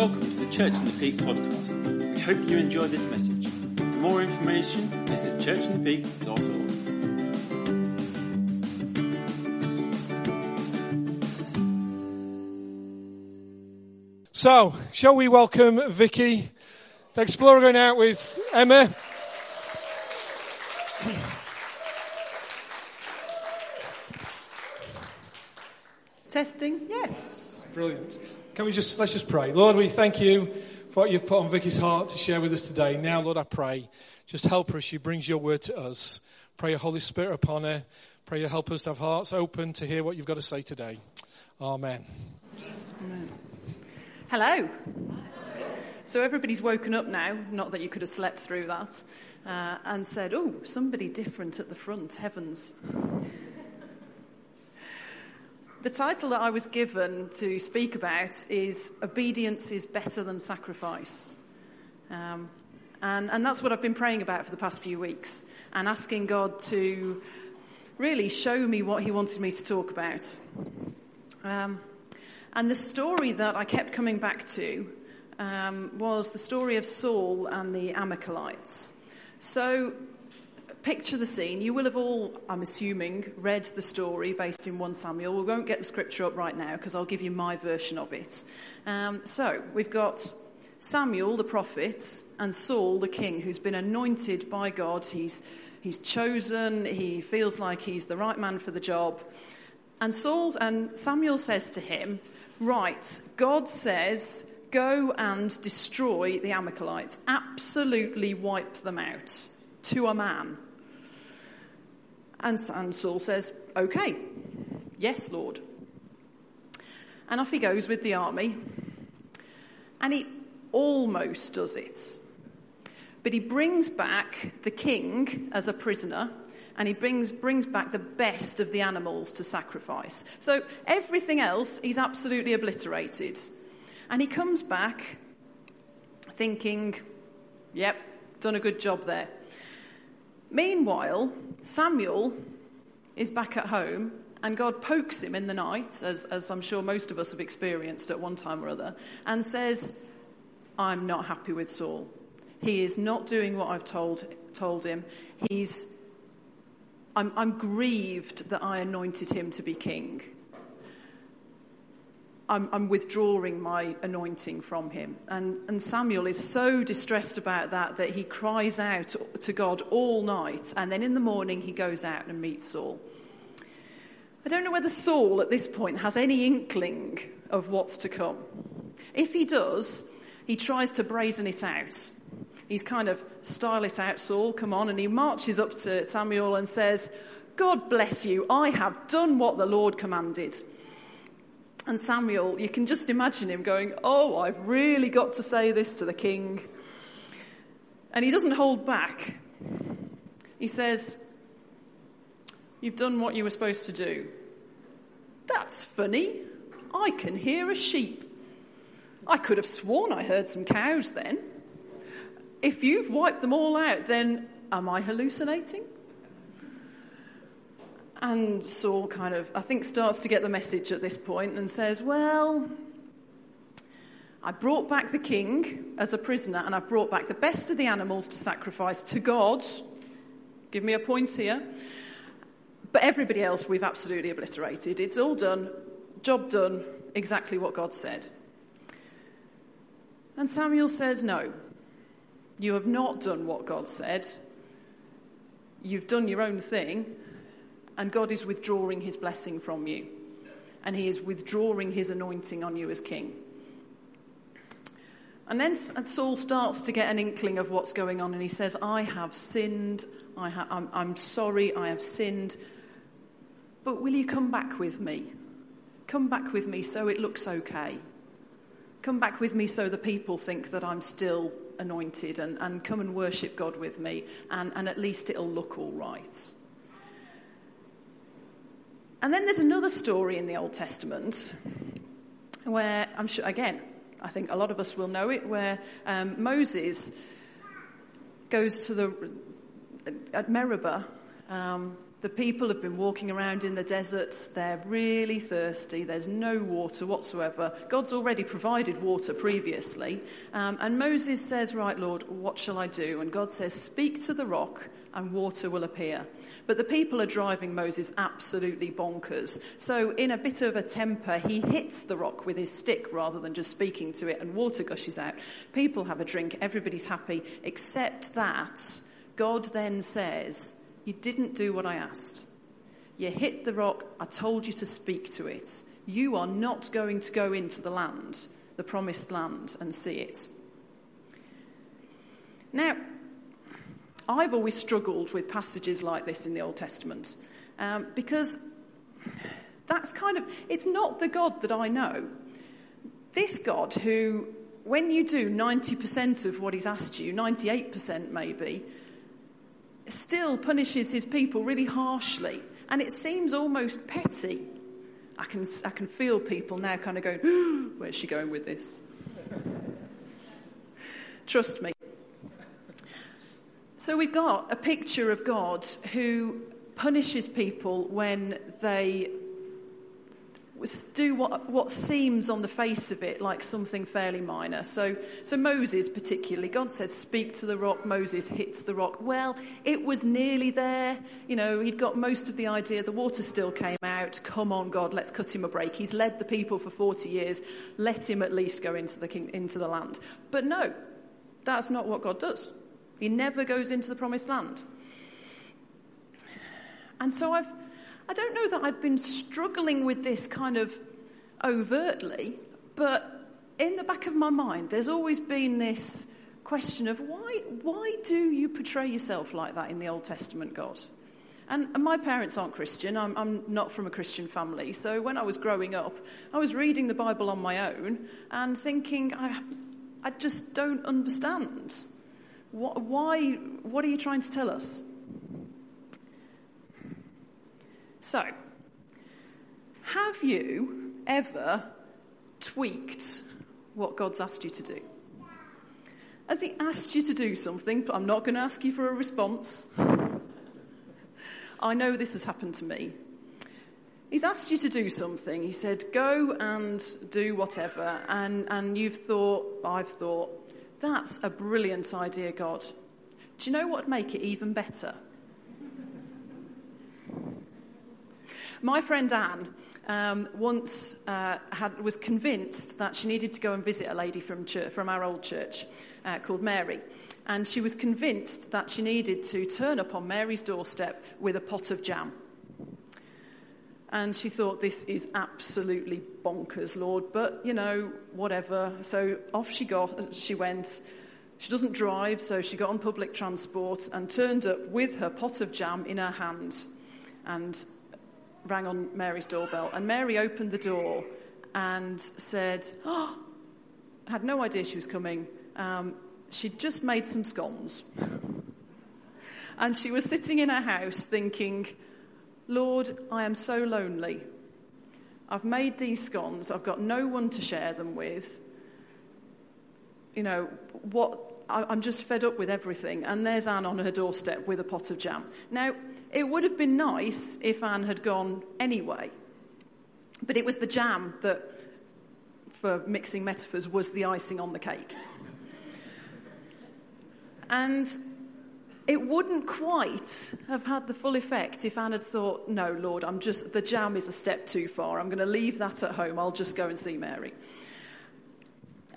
Welcome to the Church in the Peak podcast. We hope you enjoy this message. For more information, visit churchinthepeak.org. So, shall we welcome Vicky, the explorer going out with Emma? Testing, yes. Brilliant. Can we just, let's just pray. Lord, we thank you for what you've put on Vicky's heart to share with us today. Now, Lord, I pray, just help her as she brings your word to us. Pray your Holy Spirit upon her. Pray you help us to have hearts open to hear what you've got to say today. Amen. Hello. So everybody's woken up now, not that you could have slept through that, uh, and said, oh, somebody different at the front, heavens. The title that I was given to speak about is Obedience is Better Than Sacrifice. Um, and, and that's what I've been praying about for the past few weeks and asking God to really show me what He wanted me to talk about. Um, and the story that I kept coming back to um, was the story of Saul and the Amalekites. So picture the scene. You will have all, I'm assuming, read the story based in 1 Samuel. We won't get the scripture up right now because I'll give you my version of it. Um, so we've got Samuel, the prophet, and Saul, the king, who's been anointed by God. He's, he's chosen, he feels like he's the right man for the job. And Saul and Samuel says to him, Right, God says, go and destroy the Amalekites, absolutely wipe them out to a man. And, and Saul says, Okay, yes, Lord. And off he goes with the army. And he almost does it. But he brings back the king as a prisoner, and he brings, brings back the best of the animals to sacrifice. So everything else he's absolutely obliterated. And he comes back thinking, yep, done a good job there. Meanwhile, Samuel is back at home and God pokes him in the night, as, as I'm sure most of us have experienced at one time or other, and says, I'm not happy with Saul. He is not doing what I've told, told him. He's, I'm, I'm grieved that I anointed him to be king. I'm, I'm, withdrawing my anointing from him. And, and Samuel is so distressed about that that he cries out to God all night. And then in the morning, he goes out and meets Saul. I don't know whether Saul at this point has any inkling of what's to come. If he does, he tries to brazen it out. He's kind of, style it out, Saul, come on. And he marches up to Samuel and says, God bless you, I have done what the Lord commanded. And Samuel, you can just imagine him going, Oh, I've really got to say this to the king. And he doesn't hold back. He says, You've done what you were supposed to do. That's funny. I can hear a sheep. I could have sworn I heard some cows then. If you've wiped them all out, then am I hallucinating? And Saul kind of, I think, starts to get the message at this point and says, Well, I brought back the king as a prisoner and I brought back the best of the animals to sacrifice to God. Give me a point here. But everybody else we've absolutely obliterated. It's all done, job done, exactly what God said. And Samuel says, No, you have not done what God said. You've done your own thing and God is withdrawing his blessing from you. And he is withdrawing his anointing on you as king. And then Saul starts to get an inkling of what's going on, and he says, I have sinned. I ha- I'm, I'm sorry, I have sinned. But will you come back with me? Come back with me so it looks okay. Come back with me so the people think that I'm still anointed, and, and come and worship God with me, and, and at least it'll look all right. And then there's another story in the Old Testament where I'm sure, again, I think a lot of us will know it, where um, Moses goes to the, at Meribah, um, The people have been walking around in the desert. They're really thirsty. There's no water whatsoever. God's already provided water previously. Um, and Moses says, Right, Lord, what shall I do? And God says, Speak to the rock, and water will appear. But the people are driving Moses absolutely bonkers. So, in a bit of a temper, he hits the rock with his stick rather than just speaking to it, and water gushes out. People have a drink. Everybody's happy, except that God then says, you didn't do what I asked. You hit the rock. I told you to speak to it. You are not going to go into the land, the promised land, and see it. Now, I've always struggled with passages like this in the Old Testament um, because that's kind of, it's not the God that I know. This God who, when you do 90% of what he's asked you, 98% maybe, still punishes his people really harshly. And it seems almost petty. I can, I can feel people now kind of going, where's she going with this? Trust me. So we've got a picture of God who punishes people when they do what, what seems on the face of it like something fairly minor. So, so Moses, particularly, God says, Speak to the rock. Moses hits the rock. Well, it was nearly there. You know, he'd got most of the idea. The water still came out. Come on, God, let's cut him a break. He's led the people for 40 years. Let him at least go into the, king, into the land. But no, that's not what God does. He never goes into the promised land. And so I've I don't know that I've been struggling with this kind of overtly, but in the back of my mind, there's always been this question of why, why do you portray yourself like that in the Old Testament, God? And, and my parents aren't Christian. I'm, I'm, not from a Christian family. So when I was growing up, I was reading the Bible on my own and thinking, I, I just don't understand. What, why, what are you trying to tell us? So, have you ever tweaked what God's asked you to do? Has He asked you to do something? I'm not going to ask you for a response. I know this has happened to me. He's asked you to do something. He said, go and do whatever. And, and you've thought, I've thought, that's a brilliant idea, God. Do you know what would make it even better? My friend Anne um, once uh, had, was convinced that she needed to go and visit a lady from, church, from our old church uh, called Mary. And she was convinced that she needed to turn up on Mary's doorstep with a pot of jam. And she thought, this is absolutely bonkers, Lord, but you know, whatever. So off she got, she went. She doesn't drive, so she got on public transport and turned up with her pot of jam in her hand. And rang on Mary's doorbell, and Mary opened the door and said, oh, had no idea she was coming. Um, she'd just made some scones. and she was sitting in her house thinking, Lord, I am so lonely. I've made these scones, I've got no one to share them with. You know, what I'm just fed up with everything. And there's Anne on her doorstep with a pot of jam. Now, it would have been nice if Anne had gone anyway, but it was the jam that, for mixing metaphors, was the icing on the cake. And it wouldn't quite have had the full effect if Anne had thought, no, Lord, I'm just, the jam is a step too far. I'm going to leave that at home. I'll just go and see Mary.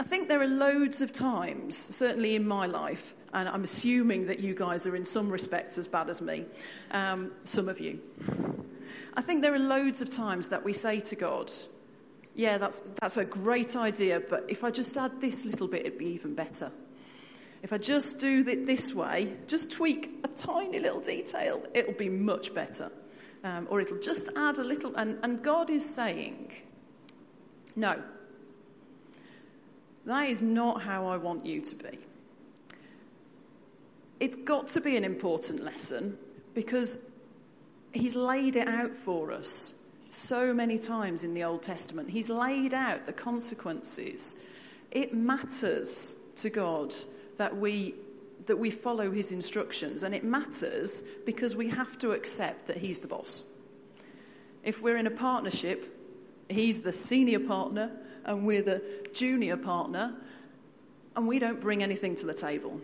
I think there are loads of times, certainly in my life, and I'm assuming that you guys are in some respects as bad as me, um, some of you. I think there are loads of times that we say to God, yeah, that's, that's a great idea, but if I just add this little bit, it'd be even better. If I just do it this way, just tweak a tiny little detail, it'll be much better. Um, or it'll just add a little. And, and God is saying, no, that is not how I want you to be. It's got to be an important lesson because he's laid it out for us so many times in the Old Testament. He's laid out the consequences. It matters to God that we that we follow his instructions. And it matters because we have to accept that he's the boss. If we're in a partnership, he's the senior partner and we're the junior partner, and we don't bring anything to the table.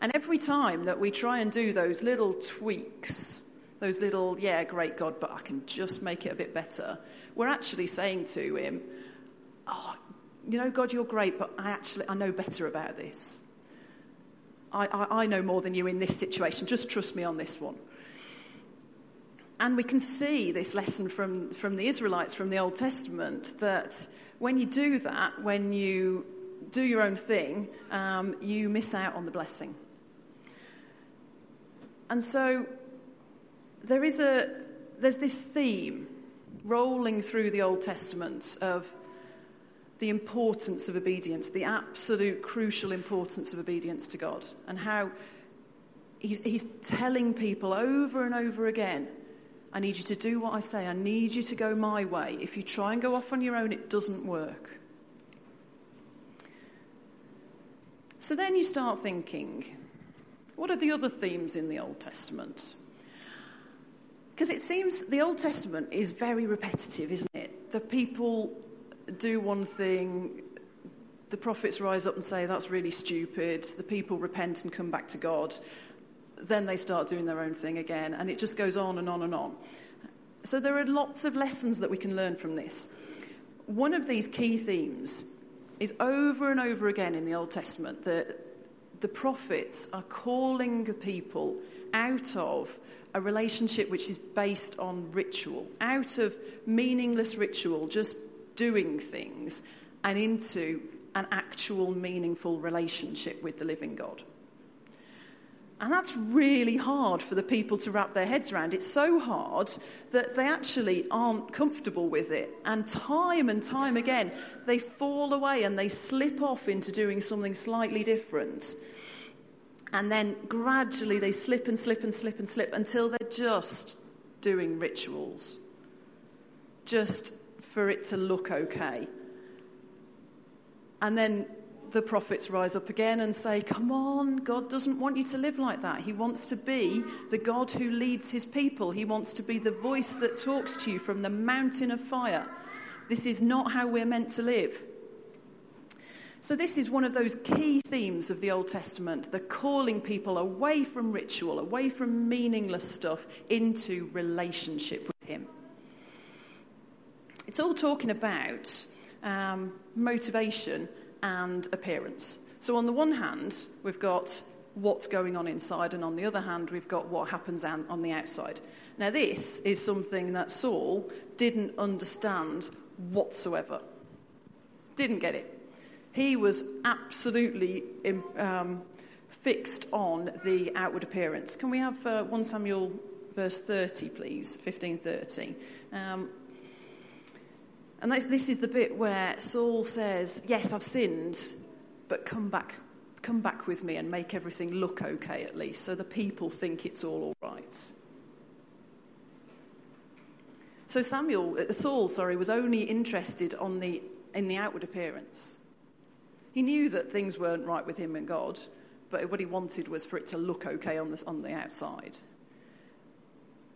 And every time that we try and do those little tweaks, those little, yeah, great God, but I can just make it a bit better, we're actually saying to him, oh, you know, God, you're great, but I actually, I know better about this. I, I, I know more than you in this situation. Just trust me on this one. And we can see this lesson from, from the Israelites from the Old Testament that when you do that, when you do your own thing, um, you miss out on the blessing. And so there is a, there's this theme rolling through the Old Testament of the importance of obedience, the absolute crucial importance of obedience to God, and how he's, he's telling people over and over again I need you to do what I say. I need you to go my way. If you try and go off on your own, it doesn't work. So then you start thinking, what are the other themes in the Old Testament? Because it seems the Old Testament is very repetitive, isn't it? The people do one thing, the prophets rise up and say, that's really stupid. The people repent and come back to God. Then they start doing their own thing again, and it just goes on and on and on. So there are lots of lessons that we can learn from this. One of these key themes is over and over again in the Old Testament that the prophets are calling the people out of a relationship which is based on ritual, out of meaningless ritual, just doing things and into an actual meaningful relationship with the living God. And that's really hard for the people to wrap their heads around. It's so hard that they actually aren't comfortable with it. And time and time again, they fall away and they slip off into doing something slightly different. And then gradually they slip and slip and slip and slip until they're just doing rituals. Just for it to look okay. And then the prophets rise up again and say, Come on, God doesn't want you to live like that. He wants to be the God who leads his people. He wants to be the voice that talks to you from the mountain of fire. This is not how we're meant to live. So, this is one of those key themes of the Old Testament the calling people away from ritual, away from meaningless stuff, into relationship with Him. It's all talking about um, motivation and appearance. So, on the one hand, we've got what's going on inside, and on the other hand, we've got what happens on the outside. Now, this is something that Saul didn't understand whatsoever. Didn't get it. He was absolutely um, fixed on the outward appearance. Can we have uh, 1 Samuel verse 30, please? 1530. Um, and this is the bit where Saul says, Yes, I've sinned, but come back, come back with me and make everything look okay at least, so the people think it's all all right. So Samuel, uh, Saul, sorry, was only interested on the, in the outward appearance. He knew that things weren't right with him and God, but what he wanted was for it to look okay on the, on the outside.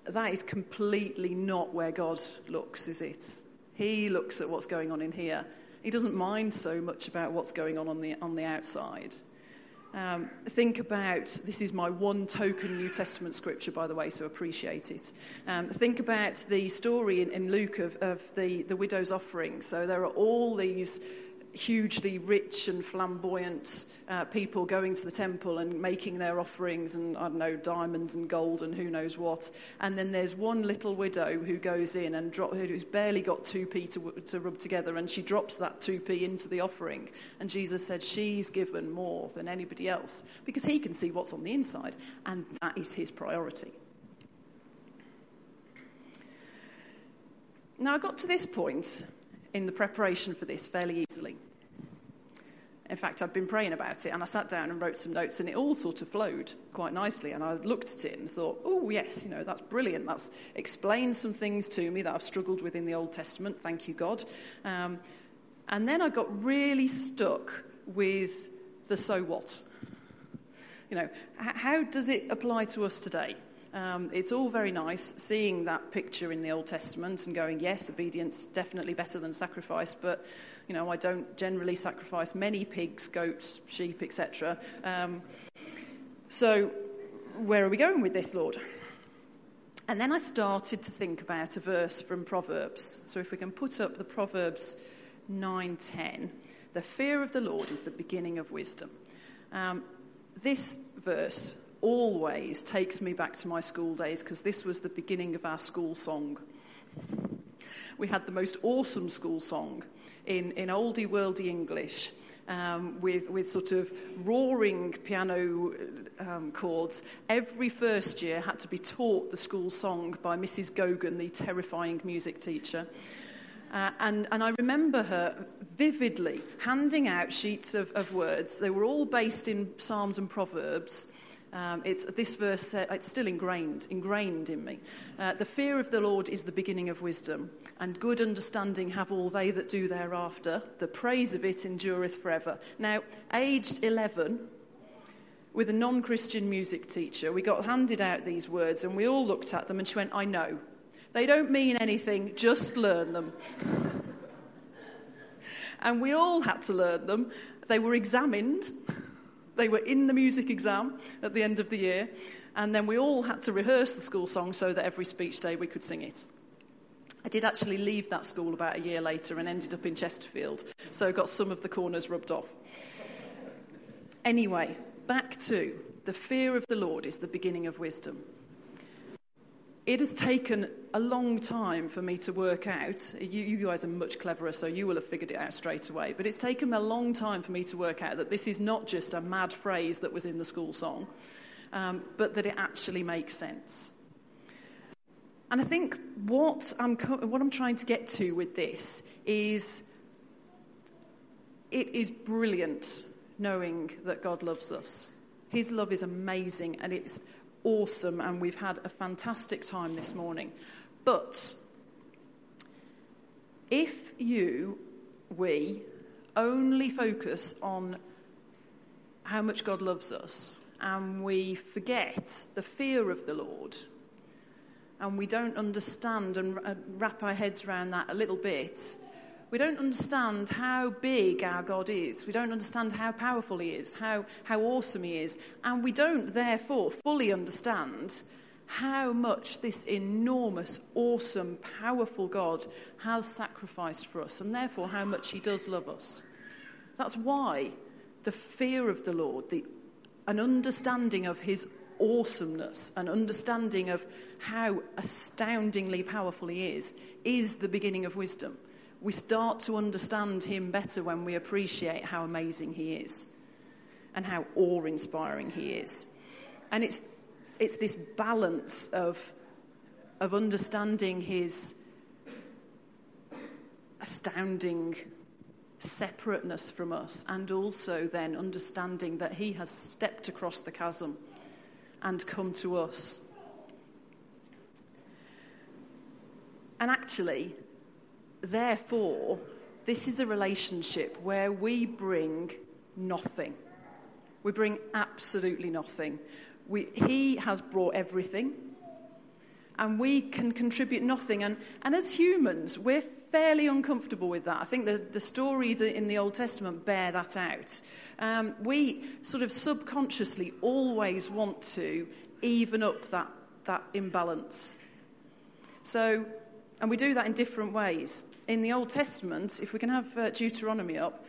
That is completely not where God looks, is it? He looks at what's going on in here. He doesn't mind so much about what's going on on the, on the outside. Um, think about this is my one token New Testament scripture, by the way, so appreciate it. Um, think about the story in, in Luke of, of the, the widow's offering. So there are all these hugely rich and flamboyant uh, people going to the temple and making their offerings and, I don't know, diamonds and gold and who knows what. And then there's one little widow who goes in and drop, who's barely got 2p to, to rub together and she drops that 2p into the offering. And Jesus said, She's given more than anybody else because he can see what's on the inside and that is his priority. Now, I got to this point in the preparation for this fairly easily. In fact, I'd been praying about it and I sat down and wrote some notes and it all sort of flowed quite nicely. And I looked at it and thought, oh, yes, you know, that's brilliant. That's explained some things to me that I've struggled with in the Old Testament. Thank you, God. Um, and then I got really stuck with the so what. you know, how does it apply to us today? Um, it's all very nice seeing that picture in the Old Testament and going, yes, obedience definitely better than sacrifice, but you know, I don't generally sacrifice many pigs, goats, sheep, etc. Um, so, where are we going with this, Lord? And then I started to think about a verse from Proverbs. So, if we can put up the Proverbs 9:10, the fear of the Lord is the beginning of wisdom. Um, this verse always takes me back to my school days because this was the beginning of our school song. We had the most awesome school song in, in oldie worldy English. Um, with, with sort of roaring piano um, chords. Every first year had to be taught the school song by Mrs. Gogan, the terrifying music teacher. Uh, and, and I remember her vividly handing out sheets of, of words. They were all based in Psalms and Proverbs. Um, it's, this verse, uh, it's still ingrained, ingrained in me. Uh, the fear of the Lord is the beginning of wisdom, and good understanding have all they that do thereafter. The praise of it endureth forever. Now, aged 11, with a non Christian music teacher, we got handed out these words, and we all looked at them, and she went, I know. They don't mean anything, just learn them. and we all had to learn them. They were examined. They were in the music exam at the end of the year, and then we all had to rehearse the school song so that every speech day we could sing it. I did actually leave that school about a year later and ended up in Chesterfield, so got some of the corners rubbed off. Anyway, back to the fear of the Lord is the beginning of wisdom. It has taken a long time for me to work out. You, you, guys are much cleverer, so you will have figured it out straight away. But it's taken a long time for me to work out that this is not just a mad phrase that was in the school song, um, but that it actually makes sense. And I think what I'm, what I'm trying to get to with this is it is brilliant knowing that God loves us. His love is amazing and it's awesome, and we've had a fantastic time this morning. But if you, we, only focus on how much God loves us and we forget the fear of the Lord and we don't understand and uh, wrap our heads around that a little bit, we don't understand how big our God is. We don't understand how powerful He is, how, how awesome He is. And we don't, therefore, fully understand how much this enormous, awesome, powerful God has sacrificed for us, and therefore how much He does love us. That's why the fear of the Lord, the, an understanding of His awesomeness, an understanding of how astoundingly powerful He is, is the beginning of wisdom. We start to understand him better when we appreciate how amazing he is and how awe inspiring he is. And it's, it's this balance of, of understanding his astounding separateness from us and also then understanding that he has stepped across the chasm and come to us. And actually, Therefore, this is a relationship where we bring nothing. We bring absolutely nothing. We, he has brought everything, and we can contribute nothing. And, and as humans, we're fairly uncomfortable with that. I think the, the stories in the Old Testament bear that out. Um, we sort of subconsciously always want to even up that, that imbalance. So, and we do that in different ways in the Old Testament, if we can have uh, Deuteronomy up,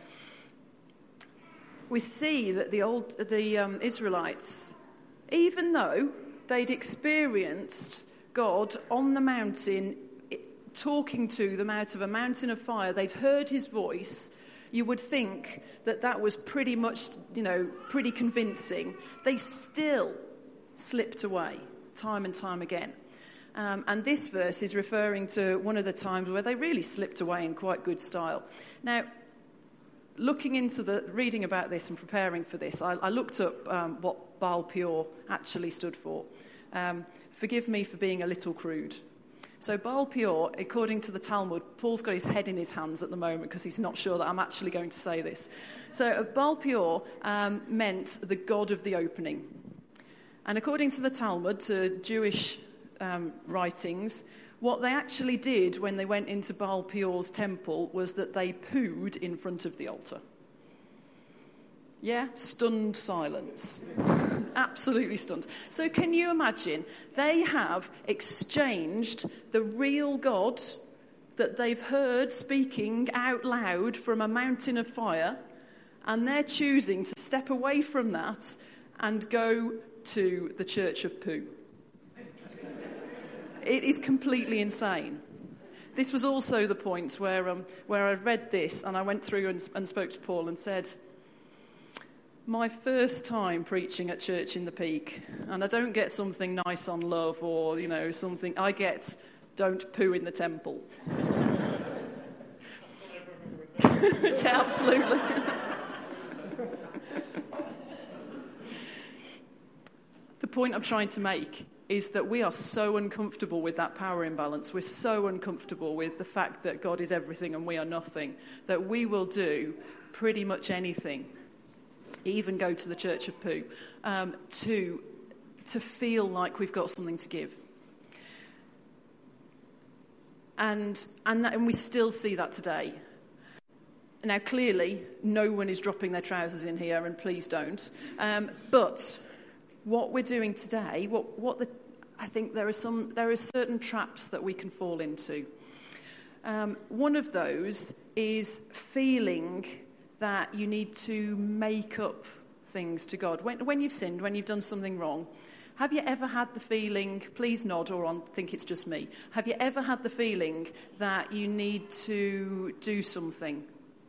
we see that the, old, the um, Israelites, even though they'd experienced God on the mountain, talking to them out of a mountain of fire, they'd heard his voice, you would think that that was pretty much, you know, pretty convincing. They still slipped away time and time again. Um, and this verse is referring to one of the times where they really slipped away in quite good style. Now, looking into the reading about this and preparing for this, I, I looked up um, what Baal Peor actually stood for. Um, forgive me for being a little crude. So, Baal Peor, according to the Talmud, Paul's got his head in his hands at the moment because he's not sure that I'm actually going to say this. So, uh, Baal Peor um, meant the god of the opening. And according to the Talmud, to Jewish um, writings, what they actually did when they went into Baal Peor's temple was that they pooed in front of the altar. Yeah, stunned silence. Absolutely stunned. So, can you imagine? They have exchanged the real God that they've heard speaking out loud from a mountain of fire, and they're choosing to step away from that and go to the church of poo. It is completely insane. This was also the point where, um, where I read this and I went through and, and spoke to Paul and said, my first time preaching at Church in the Peak, and I don't get something nice on love or, you know, something, I get don't poo in the temple. yeah, absolutely. the point I'm trying to make is that we are so uncomfortable with that power imbalance. We're so uncomfortable with the fact that God is everything and we are nothing that we will do pretty much anything even go to the Church of Poo, um, to, to feel like we've got something to give. And, and, that, and we still see that today. Now, clearly, no one is dropping their trousers in here, and please don't. Um, but what we're doing today, what, what the, I think there are, some, there are certain traps that we can fall into. Um, one of those is feeling that you need to make up things to God. When, when you've sinned, when you've done something wrong, have you ever had the feeling, please nod or on, think it's just me, have you ever had the feeling that you need to do something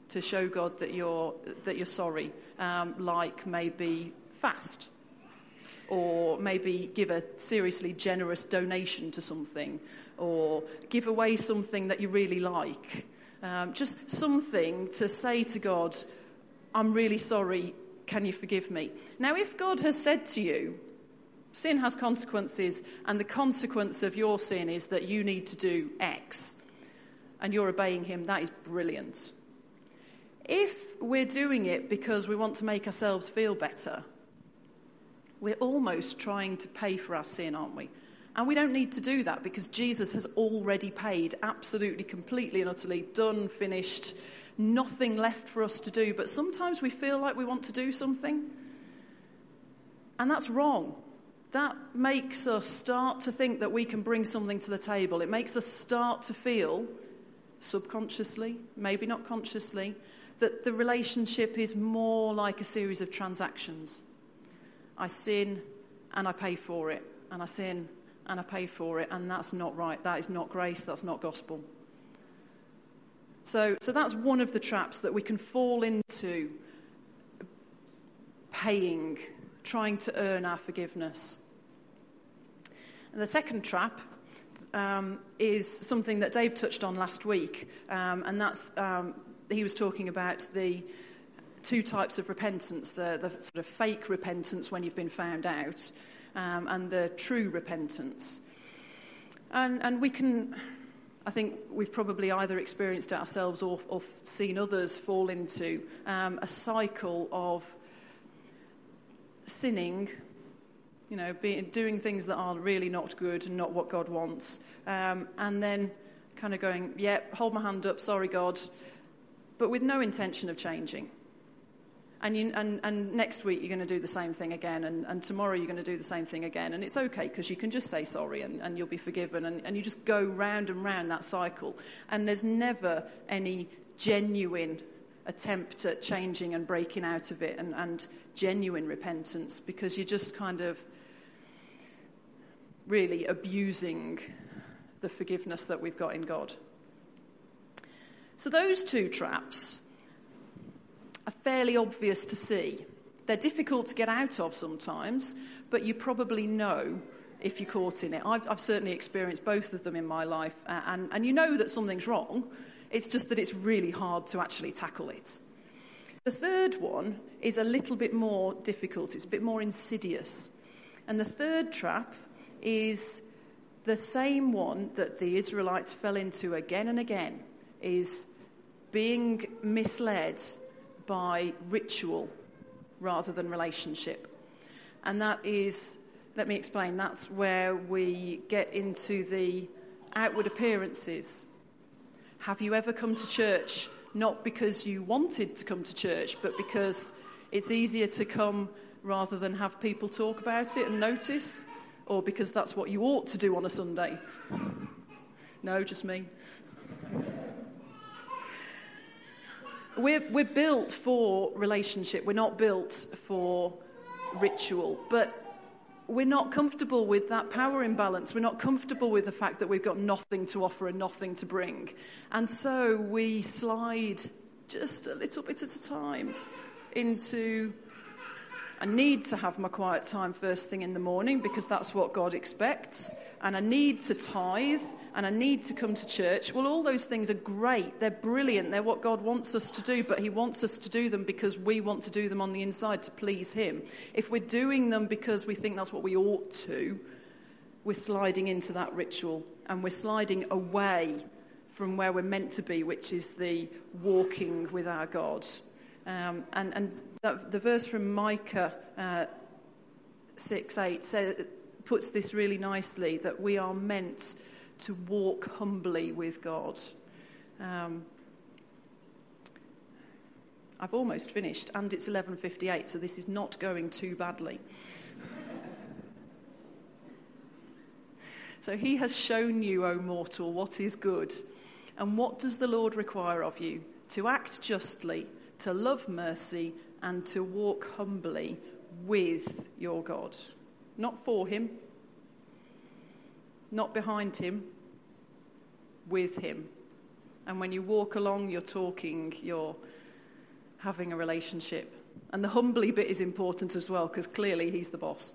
to show God that you're, that you're sorry? Um, like maybe fast, or maybe give a seriously generous donation to something, or give away something that you really like. Um, just something to say to God, I'm really sorry, can you forgive me? Now, if God has said to you, sin has consequences, and the consequence of your sin is that you need to do X, and you're obeying Him, that is brilliant. If we're doing it because we want to make ourselves feel better, we're almost trying to pay for our sin, aren't we? And we don't need to do that because Jesus has already paid absolutely, completely, and utterly done, finished, nothing left for us to do. But sometimes we feel like we want to do something. And that's wrong. That makes us start to think that we can bring something to the table. It makes us start to feel, subconsciously, maybe not consciously, that the relationship is more like a series of transactions. I sin and I pay for it, and I sin and I pay for it, and that's not right. That is not grace, that's not gospel. So, so that's one of the traps that we can fall into paying, trying to earn our forgiveness. And the second trap um, is something that Dave touched on last week, um, and that's um, he was talking about the two types of repentance the, the sort of fake repentance when you've been found out, um, and the true repentance. And, and we can, I think we've probably either experienced it ourselves or, or seen others fall into um, a cycle of sinning, you know, being, doing things that are really not good and not what God wants, um, and then kind of going, yeah, hold my hand up, sorry, God, but with no intention of changing. And, you, and, and, next week you're going to do the same thing again, and, and tomorrow you're going to do the same thing again. And it's okay because you can just say sorry and, and you'll be forgiven. And, and you just go round and round that cycle. And there's never any genuine attempt at changing and breaking out of it and, and genuine repentance because you're just kind of really abusing the forgiveness that we've got in God. So, those two traps are fairly obvious to see. They're difficult to get out of sometimes, but you probably know if you're caught in it. I've, I've certainly experienced both of them in my life, and, and you know that something's wrong. It's just that it's really hard to actually tackle it. The third one is a little bit more difficult, it's a bit more insidious. And the third trap is the same one that the Israelites fell into again and again is being misled by ritual rather than relationship. And that is, let me explain, that's where we get into the outward appearances. Have you ever come to church not because you wanted to come to church, but because it's easier to come rather than have people talk about it and notice? Or because that's what you ought to do on a Sunday? No, just me. We're, we're built for relationship. We're not built for ritual. But we're not comfortable with that power imbalance. We're not comfortable with the fact that we've got nothing to offer and nothing to bring. And so we slide just a little bit at a time into I need to have my quiet time first thing in the morning because that's what God expects. And I need to tithe and I need to come to church. Well, all those things are great. They're brilliant. They're what God wants us to do, but He wants us to do them because we want to do them on the inside to please Him. If we're doing them because we think that's what we ought to, we're sliding into that ritual and we're sliding away from where we're meant to be, which is the walking with our God. Um, and and that, the verse from Micah uh, 6 8 says, puts this really nicely that we are meant to walk humbly with God. Um, I've almost finished, and it's 11:58, so this is not going too badly. so he has shown you, O mortal, what is good, and what does the Lord require of you? To act justly, to love mercy, and to walk humbly with your God. Not for him, not behind him, with him. And when you walk along, you're talking, you're having a relationship. And the humbly bit is important as well, because clearly he's the boss.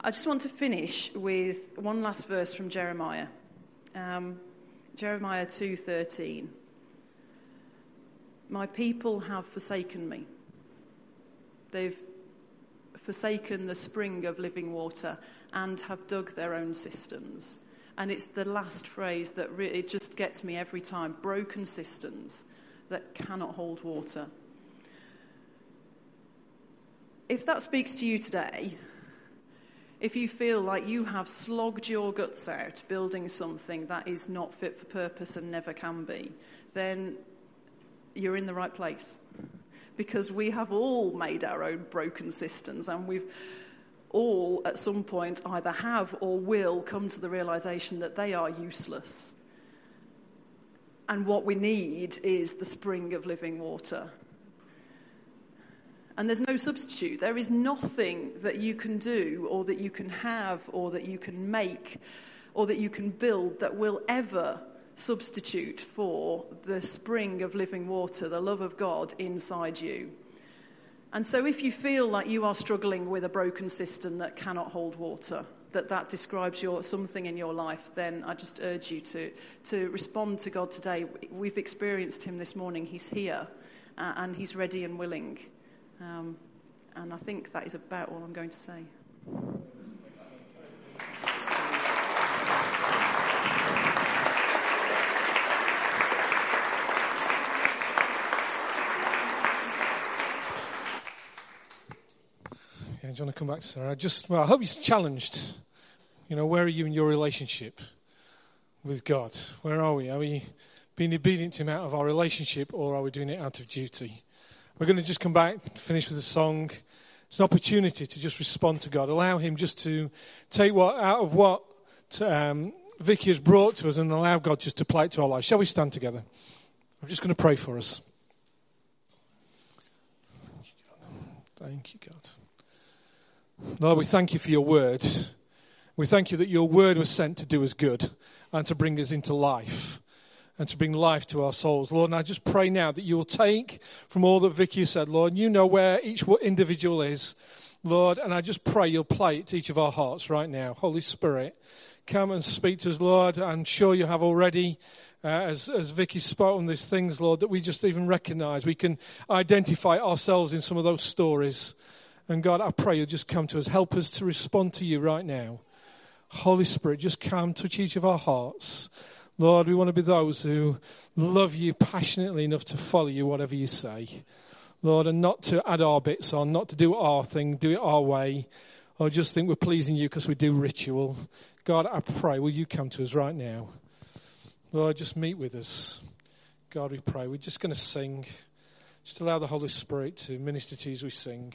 I just want to finish with one last verse from Jeremiah. Um, Jeremiah 2:13. My people have forsaken me. They've forsaken the spring of living water and have dug their own cisterns. And it's the last phrase that really just gets me every time broken cisterns that cannot hold water. If that speaks to you today, if you feel like you have slogged your guts out building something that is not fit for purpose and never can be, then you're in the right place. Because we have all made our own broken cisterns and we've all at some point either have or will come to the realization that they are useless. And what we need is the spring of living water. And there's no substitute. There is nothing that you can do, or that you can have, or that you can make, or that you can build that will ever substitute for the spring of living water, the love of God inside you. And so, if you feel like you are struggling with a broken cistern that cannot hold water, that that describes your, something in your life, then I just urge you to, to respond to God today. We've experienced Him this morning. He's here uh, and He's ready and willing. Um, and I think that is about all I'm going to say. Do you want to come back to Sarah? I just, well, I hope you're challenged. You know, where are you in your relationship with God? Where are we? Are we being obedient to Him out of our relationship or are we doing it out of duty? We're going to just come back, finish with a song. It's an opportunity to just respond to God. Allow Him just to take what out of what um, Vicky has brought to us and allow God just to apply it to our lives. Shall we stand together? I'm just going to pray for us. Thank you, God. Lord, we thank you for your word. We thank you that your word was sent to do us good and to bring us into life and to bring life to our souls. Lord, and I just pray now that you will take from all that Vicky said, Lord, you know where each individual is, Lord, and I just pray you'll play it to each of our hearts right now. Holy Spirit, come and speak to us, Lord. I'm sure you have already. Uh, as, as Vicky spoke on these things, Lord, that we just even recognize. We can identify ourselves in some of those stories. And God, I pray you'll just come to us. Help us to respond to you right now. Holy Spirit, just come, touch each of our hearts. Lord, we want to be those who love you passionately enough to follow you, whatever you say. Lord, and not to add our bits on, not to do our thing, do it our way, or just think we're pleasing you because we do ritual. God, I pray, will you come to us right now? Lord, just meet with us. God, we pray. We're just going to sing. Just allow the Holy Spirit to minister to you as we sing.